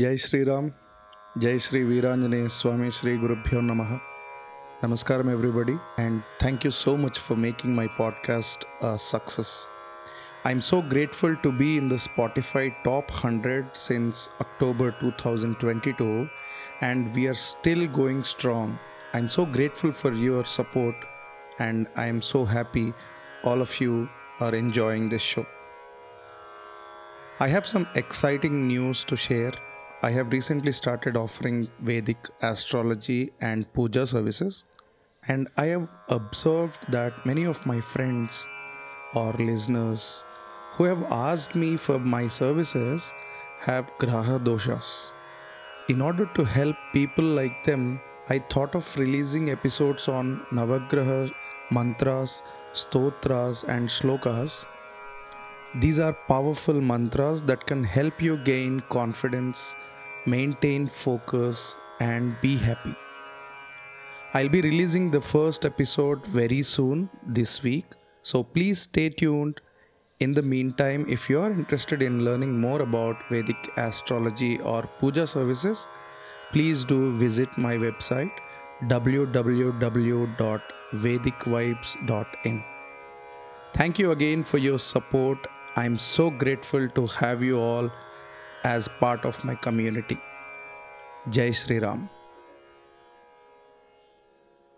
ಜೈ ಶ್ರೀರಾಮ್ ಜೈ ಶ್ರೀ ವೀರಾಂಜನೇಯ ಸ್ವಾಮಿ ಶ್ರೀ ಗುರುಭ್ಯೋ ನಮಃ ನಮಸ್ಕಾರಂ everybody and thank you so much for making my podcast success I am so grateful to be in the Spotify top hundred since October two thousand twenty two and we are still going strong I am so grateful for your support and I am so happy all of you are enjoying this show. I have some exciting news to share I have recently started offering Vedic astrology and puja services, and I have observed that many of my friends or listeners who have asked me for my services have graha doshas. In order to help people like them, I thought of releasing episodes on Navagraha mantras, stotras, and shlokas these are powerful mantras that can help you gain confidence, maintain focus, and be happy. I'll be releasing the first episode very soon this week, so please stay tuned. In the meantime, if you are interested in learning more about Vedic astrology or puja services, please do visit my website www.vedicvibes.in. Thank you again for your support. I'm so grateful to have you all as part of my community. Jai Sri Ram.